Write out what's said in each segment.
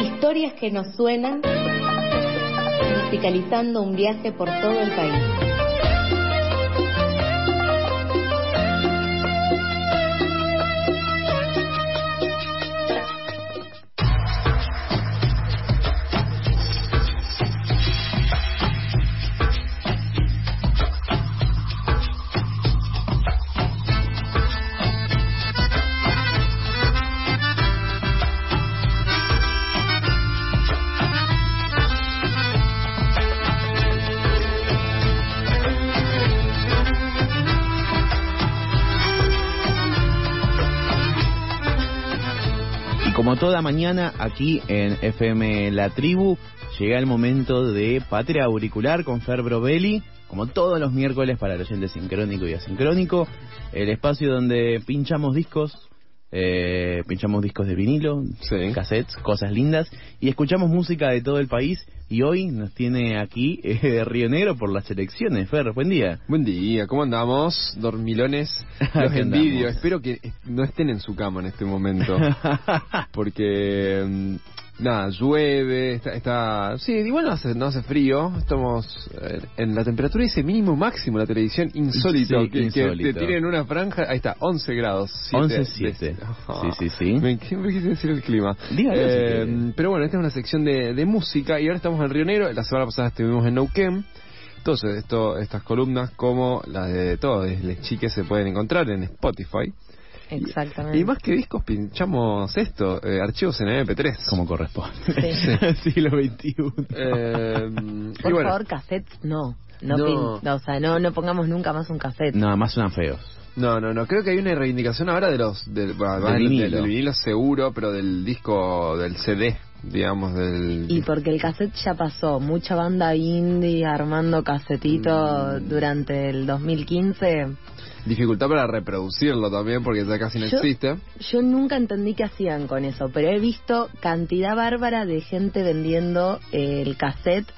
Historias que nos suenan, musicalizando un viaje por todo el país. Toda mañana aquí en FM La Tribu, llega el momento de Patria Auricular con Fer Brovelli, como todos los miércoles para el oyente sincrónico y asincrónico, el espacio donde pinchamos discos, eh, pinchamos discos de vinilo, cassettes, cosas lindas, y escuchamos música de todo el país. Y hoy nos tiene aquí eh, de Río Negro por las elecciones. Fer, buen día. Buen día, ¿cómo andamos? Dormilones, los envidio. Espero que no estén en su cama en este momento. Porque, mm, nada, llueve, está, está... Sí, igual no hace, no hace frío. Estamos eh, en la temperatura dice mínimo máximo la televisión insólito. Sí, que, que insólito. te tienen una franja, ahí está, 11 grados. siete 11-7. de- Sí, sí, sí. Me, siempre quise decir el clima. Dígalo Eh, pero bueno, esta es una sección de, de música y ahora estamos en Río Negro. La semana pasada estuvimos en Neuquén. Entonces, esto, estas columnas, como las de todos los chiques, se pueden encontrar en Spotify. Exactamente. Y más que discos, pinchamos esto, eh, archivos en MP3. Como corresponde. Sí. Siglo XXI. Eh, Por bueno, favor, cassettes no. No, No. pin- no, o sea, no, no pongamos nunca más un cassette. Nada más suenan feos. no, no, no, creo que hay una reivindicación ahora de los, del, bueno, Del del- vinilo. del vinilo seguro, pero del disco, del CD, digamos, del... Y porque el cassette ya pasó, mucha banda indie armando casetito Mm. durante el 2015. Dificultad para reproducirlo también, porque ya casi no Yo- existe. Yo nunca entendí qué hacían con eso, pero he visto cantidad bárbara de gente vendiendo el cassette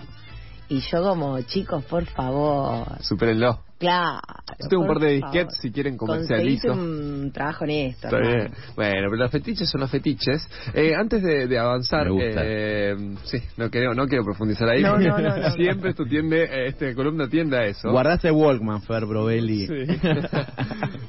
y yo como, chicos, por favor, Supérenlo. Claro. Yo tengo un par de favor. disquetes si quieren comercializo. un trabajo en esto. Está hermano. bien. Bueno, pero los fetiches son los fetiches. Eh, antes de, de avanzar, Me gusta. eh, sí, no quiero, no quiero profundizar ahí. No, porque no, no, no, Siempre esto tiende, eh, este columna tiende a eso. Guardaste Walkman, Fer Brovelli. Sí.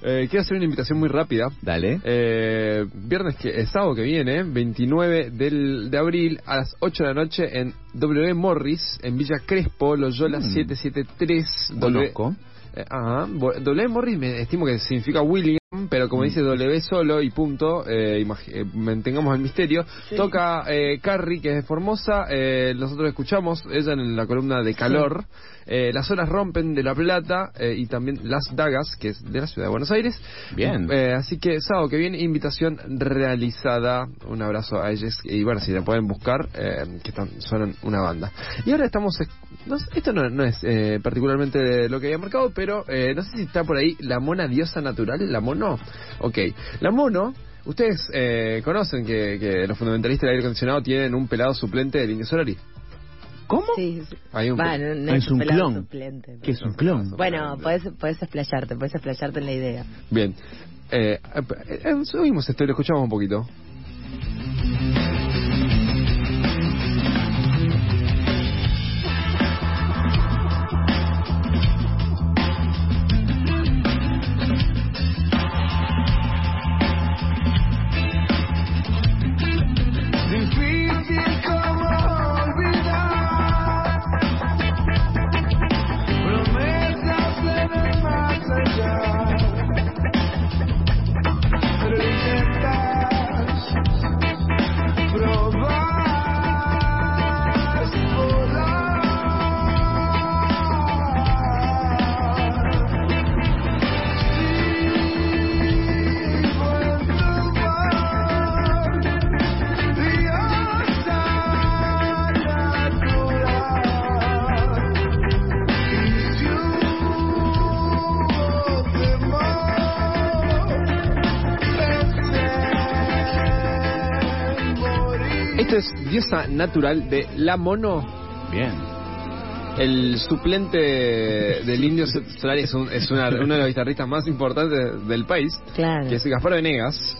Eh, quiero hacer una invitación muy rápida. Dale. Eh, viernes que el sábado que viene, 29 del, de abril, a las 8 de la noche en W Morris, en Villa Crespo, Loyola Mm. 773. W, Conozco. eh, ajá. Bo- W Morris me estimo que significa William, pero como dice W solo y punto, eh, eh, mantengamos el misterio. Toca eh, Carrie, que es de Formosa, eh, nosotros escuchamos, ella en la columna de calor. Eh, las olas rompen de La Plata eh, y también Las Dagas, que es de la ciudad de Buenos Aires. Bien. Eh, así que sábado que viene, invitación realizada. Un abrazo a ellos. Y bueno, si la pueden buscar, eh, que están, suenan una banda. Y ahora estamos. no esto no, no es eh, particularmente lo que había marcado, pero eh, no sé si está por ahí la mona diosa natural. La mono. Ok. La mono. Ustedes eh, conocen que, que los fundamentalistas del aire acondicionado tienen un pelado suplente del Indio Solari. ¿Cómo? Sí, sí. Hay un no, no Es un pelado clon. suplente, ¿Qué es un clon? Bueno, puedes, puedes explayarte, puedes explayarte en la idea. Bien. Eh, eh, eh, subimos esto y lo escuchamos un poquito. Diosa Natural de La Mono. Bien. El suplente del Indio Solari es, un- es una- uno de los guitarristas más importantes del país, Claro. que es Gaspar Venegas.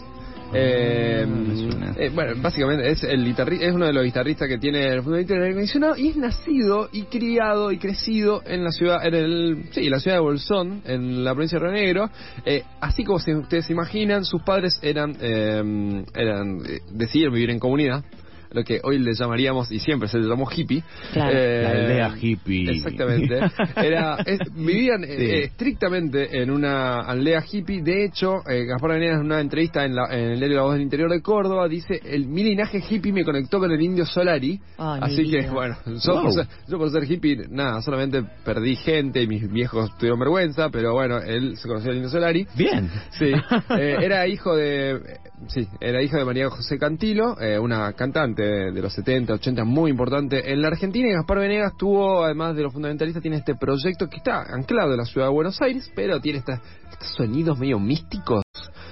Eh, me suena. eh, bueno, básicamente es el es uno de los guitarristas que tiene el fundamento mencionado y es nacido y criado y crecido en la ciudad, en el, sí, la ciudad de Bolsón, en la provincia de Río Negro. Eh, así como si ustedes se imaginan, sus padres eran, eh, eran eh, decidieron vivir en comunidad, lo que hoy le llamaríamos y siempre se le llamó hippie. Claro. La aldea hippie. Exactamente. Era, es- vivían eh, Sí. eh, estrictamente en una aldea hippie. De hecho, eh, Gaspar Venegas en una entrevista en, la- en el diario La Voz del Interior de Córdoba dice, el, mi linaje hippie me conectó con el indio Solari. Ay, Así que, vida. bueno, yo, Wow. por ser, yo por ser hippie, nada, solamente perdí gente y mis viejos tuvieron vergüenza, pero bueno, él se conoció al indio Solari. Bien. Sí, eh, era hijo de eh, sí, era hijo de María José Cantilo, eh, una cantante de los 70, 80 muy importante en la Argentina y Gaspar Venegas tuvo, además de los fundamentalistas, tiene este proyecto que está anclado en la ciudad de Buenos Aires, pero tiene esta- estos sonidos medio místicos.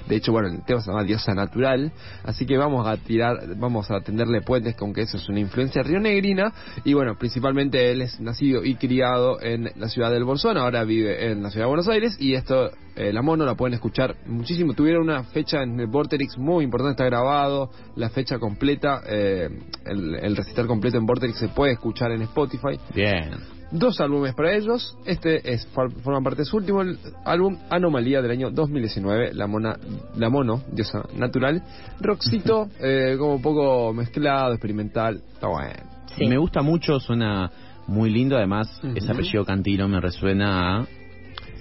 De hecho, bueno, el tema se llama Diosa Natural, así que vamos a tirar, vamos a tenderle puentes con que eso es una influencia rionegrina y bueno, principalmente él es nacido y criado en la ciudad del Bolsón, ahora vive en la ciudad de Buenos Aires y esto, eh, la mono la pueden escuchar muchísimo. Tuvieron una fecha en el Vorterix muy importante, está grabado, la fecha completa, eh, el, el recital completo en Vorterix se puede escuchar en Spotify. Bien. Dos álbumes para ellos. Este es for- forma parte de su último álbum, Anomalía del año 2019, La Mona, La Mono, diosa natural. Rockcito, eh, como un poco mezclado, experimental. Está bueno. Sí. Me gusta mucho, suena muy lindo. Además, ese apellido Cantilo me resuena a.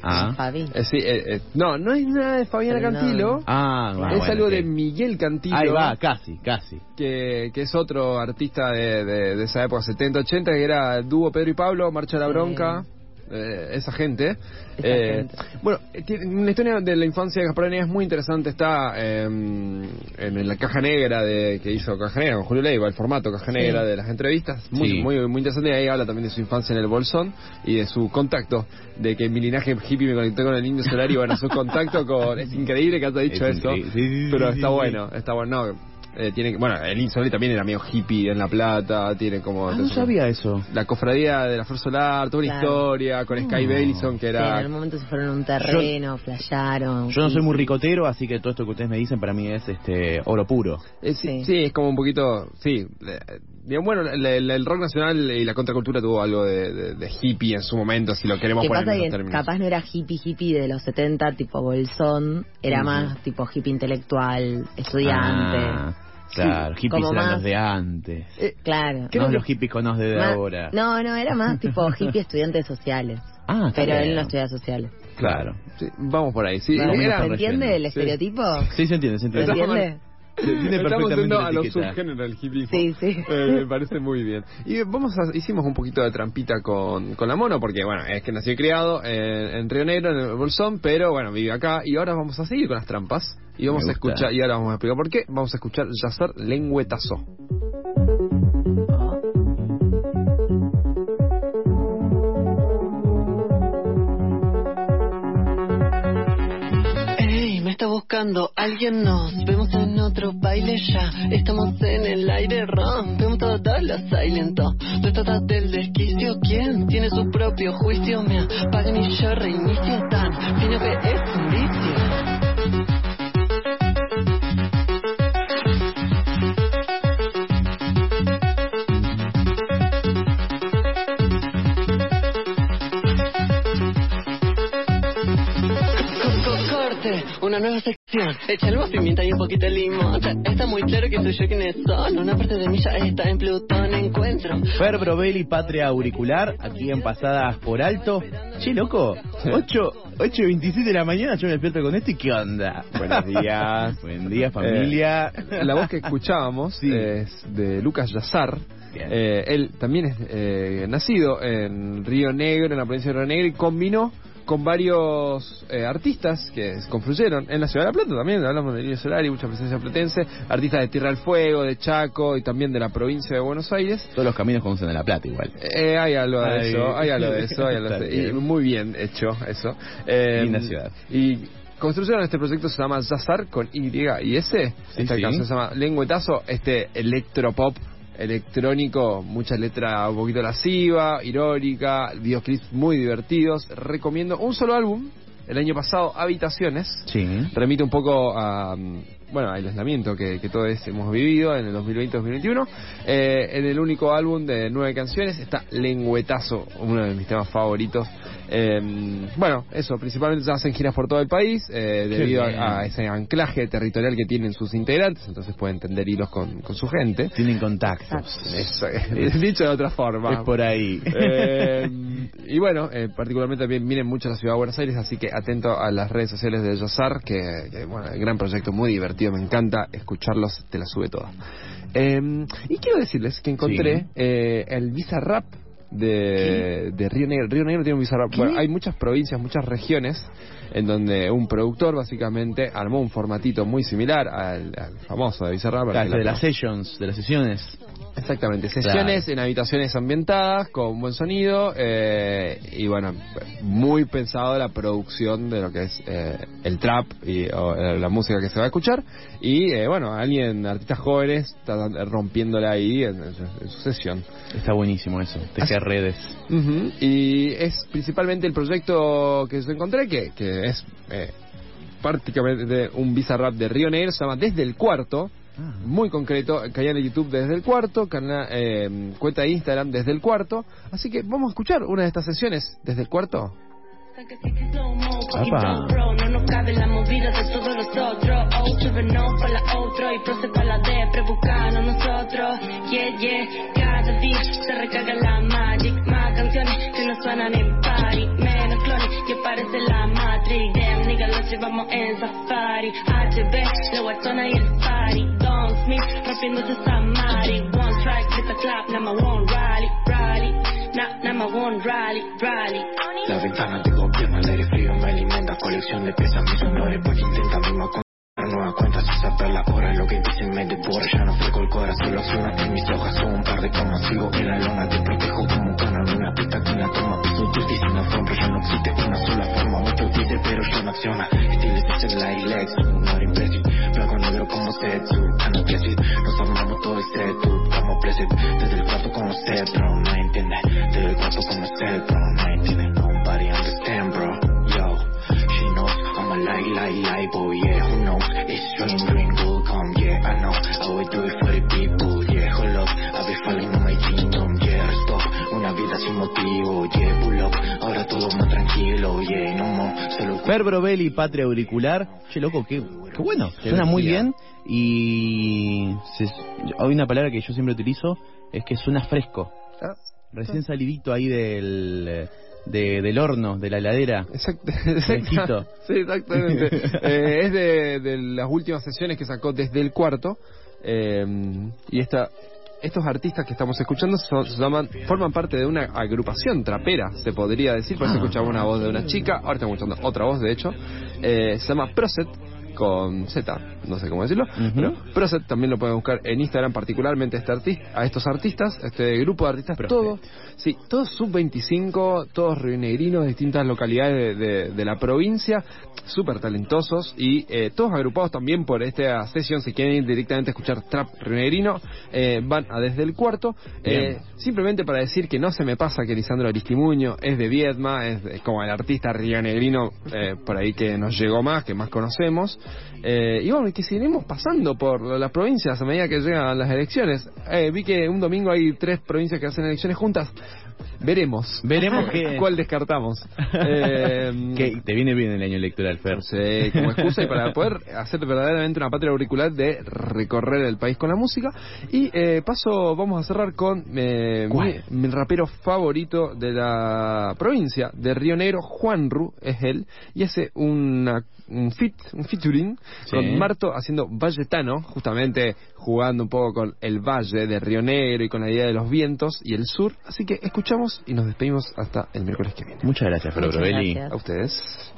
a- Fabi. Eh, sí, eh, eh, no, no es nada de Fabiana Pero no. Cantilo. Ah, es bueno, algo ok. de Miguel Cantilo. Ahí va, casi, casi. que, que es otro artista de, de- de esa época, 70-80, que era el dúo Pedro y Pablo, Marcha la Sí. Bronca, eh, esa gente. Eh, gente. Bueno, eh, tiene una historia de la infancia de Gaspar Venegas es muy interesante, está eh, en la caja negra de que hizo Caja Negra con Julio Leiva, el formato Caja Sí. Negra de las entrevistas, muy, Sí. muy, muy interesante, y ahí habla también de su infancia en el Bolsón y de su contacto, de que mi linaje hippie me conectó con el Indio Solar y bueno, su contacto con... Es increíble que haya dicho Es eso, increíble. Sí, sí, sí, pero está sí. bueno, está bueno. No, eh, tiene, bueno, el Indio Solari también era medio hippie en La Plata, tiene como... Ah, no sabía eso. La cofradía de la Flor Solar, toda una Claro. historia con Sky Oh. Bailison que Sí, en era... algún momento se fueron a un terreno, flasharon. Yo no soy muy ricotero, así que todo esto que ustedes me dicen para mí es este oro puro. Eh, sí, Sí. sí, es como un poquito, sí. eh, bien, bueno, el, el- el rock nacional y la contracultura tuvo algo de, de- de hippie en su momento, si lo queremos Que poner pasa en que esos términos. capaz no era hippie hippie de los 70, tipo bolsón, era más tipo hippie intelectual, estudiante. Ah, claro, hippies como eran más- los de antes. Eh, Claro. No los hippies conos de Más- ahora. No, no, era más tipo hippie estudiantes sociales. Ah, Pero él no estudia sociales. Claro. sí, vamos por ahí, sí. ¿Se entiende el estereotipo? Sí, se entiende, se ¿Se entiende. Tiene Estamos perfectamente yendo a los subgéneros del hippie. Sí, sí. Eh, me parece muy bien. Y vamos a, hicimos un poquito de trampita con, con la mono, porque bueno, es que nació y criado en, en Río Negro, en el Bolsón, pero bueno, vive acá. Y ahora vamos a seguir con las trampas. Y vamos a escuchar, y ahora vamos a explicar por qué. Vamos a escuchar Yacer Lengüetazo. Ey, me está buscando alguien, nos vemos en otro baile ya. Estamos en el aire, rompemos todos los silentos. Se trata del desquicio, ¿quién tiene su propio juicio? Me apagan y yo reinicio tan fino que es un vicio. Una nueva sección. Échale más pimienta y un poquito de limón. Está muy claro que soy yo quienes son. Una parte de mí ya está en Plutón. Encuentro. Fer Brovelli, Patria Auricular, aquí en Pasadas por Alto. Che, loco, 8, 8 y 27 de la mañana yo me despierto con esto y ¿qué onda? Buenos días. Buen día, familia. La voz que escuchábamos Sí. es de Lucas Yazar. Eh, él también es eh, nacido en Río Negro, en la provincia de Río Negro, y combinó con varios eh, artistas que confluyeron en la ciudad de La Plata también, hablamos de Indio Solari, mucha presencia platense, artistas de Tierra del Fuego, de Chaco y también de la provincia de Buenos Aires. Todos los caminos conducen a La Plata igual. Eh, hay algo de Ay. eso, hay algo de eso, hay algo de. Y muy bien hecho eso. Eh, Linda ciudad. Y construyeron este proyecto se llama Yazar con Y y S. Sí, Esta sí. canción se llama Lengüetazo, este electropop electrónico, mucha letra un poquito lasciva, irónica, videoclips muy divertidos. Recomiendo un solo álbum, el año pasado, Habitaciones. Sí. Remite un poco a, mm, bueno, aislamiento que, que todos hemos vivido en el 2020-2021. Eh, en el único álbum de nueve canciones está Lengüetazo, uno de mis temas favoritos. Eh, bueno, eso, principalmente se hacen giras por todo el país eh, debido a, a ese anclaje territorial que tienen sus integrantes, entonces pueden tender hilos con, con su gente. Tienen contactos. Eso, dicho de otra forma. Es por ahí. Y bueno, eh, particularmente también miren mucho la ciudad de Buenos Aires, así que atento a las redes sociales de Yosar, que, que, bueno, el gran proyecto, muy divertido, me encanta escucharlos, te la sube toda. Eh, y quiero decirles que encontré Sí. eh, el Visa Rap de, de Río Negro. Río Negro tiene un Visa Rap. ¿Qué? Bueno, hay muchas provincias, muchas regiones en donde un productor básicamente armó un formatito muy similar al, al famoso de Visa Rap. al Ah, que de la las sessions, de las sesiones. Exactamente, sesiones en habitaciones ambientadas, con buen sonido eh, y bueno, muy pensado la producción de lo que es eh, el trap y o, eh, la música que se va a escuchar y eh, bueno, alguien, artistas jóvenes, está rompiéndola ahí en, en su, en su sesión. Está buenísimo eso, tejer redes. Ujú, Y es principalmente el proyecto que yo encontré, que, que es eh, prácticamente un Visa Rap de Río Negro, se llama Desde el Cuarto. Muy concreto, canal de YouTube desde el cuarto, canal, eh, cuenta de Instagram desde el cuarto, así que vamos a escuchar una de estas sesiones desde el cuarto. Apa. Bro, no nos cabe la movida de todos los otros. Oh, sube no para la otro y procede para la D, prebuscando nosotros. Yeah, yeah, cada día se recarga la magic. Más canciones que no suenan en y safari. HB, la guatona y el party. Don't Smith, rompiendo su samari. One strike, with the clap, number one rally, rally. Na, number one rally, rally. La ventana de gobierno, el aire frío me alimenta Colección de piezas, mis honores Porque intenta misma con nueva cuenta sin saber la hora Lo que dicen me devora, ya no freco el corazón Solo suena en mis hojas, son un par de comas Sigo en la lona, te protejo como un canal Una pista que la toma, piso tus sin asombro Ya no existe una sola pero yo no acciona Estiles dicen like legs, un hora imbécil Blanco negro como Setsu, anaplesis Nos armamos todo el setup, como blessed Desde el cuarto con bro, no entiende. Desde el cuarto con los yeah Pull up, ahora todo más tranquilo, yeah No more, solo Ferbro Belli, Patria Auricular. Che, loco, qué, qué bueno. Qué Suena muy bien. Y se- hay una palabra que yo siempre utilizo, es que suena fresco. Ah, Recién salidito ahí del, de- del horno, de la heladera. Exacto, Fresquito. Sí, exactamente. Eh, es de, de las últimas sesiones que sacó desde el cuarto. eh, y esta, estos artistas que estamos escuchando son- forman parte de una agrupación trapera, se podría decir. Por eso Ah. escuchamos una voz de una chica. Ahora estamos escuchando otra voz, de hecho. Eh, se llama Proset con Z, no sé cómo decirlo, pero Proset también lo pueden buscar en Instagram, particularmente a, este arti- a estos artistas, este grupo de artistas, Proset. todos, sí, todos sub-25, todos rionegrinos de distintas localidades de, de- de la provincia, súper talentosos y eh, todos agrupados también por esta sesión, si quieren ir directamente a escuchar trap rionegrino, eh, van a desde el cuarto, eh, simplemente para decir que no se me pasa que Lisandro Aristimuño es de Viedma, es, es como el artista rionegrino eh, por ahí que nos llegó más, que más conocemos, eh, y bueno, y que seguiremos pasando por las provincias a medida que llegan las elecciones. Eh, vi que un domingo hay tres provincias que hacen elecciones juntas. Veremos. Veremos qué- cuál descartamos. Eh, Que te viene bien el año electoral, Fer. sé, como excusa y para poder hacer verdaderamente una patria auricular de recorrer el país con la música. Y eh, paso, vamos a cerrar con eh, mi, mi rapero favorito de la provincia de Río Negro, Juanru, es él, y hace una, un fit, un featuring Sí. con Marto haciendo Valletano, justamente jugando un poco con el valle de Río Negro y con la idea de los vientos y el sur. Así que escuchamos y nos despedimos hasta el miércoles que viene. Muchas gracias, gracias. A ustedes.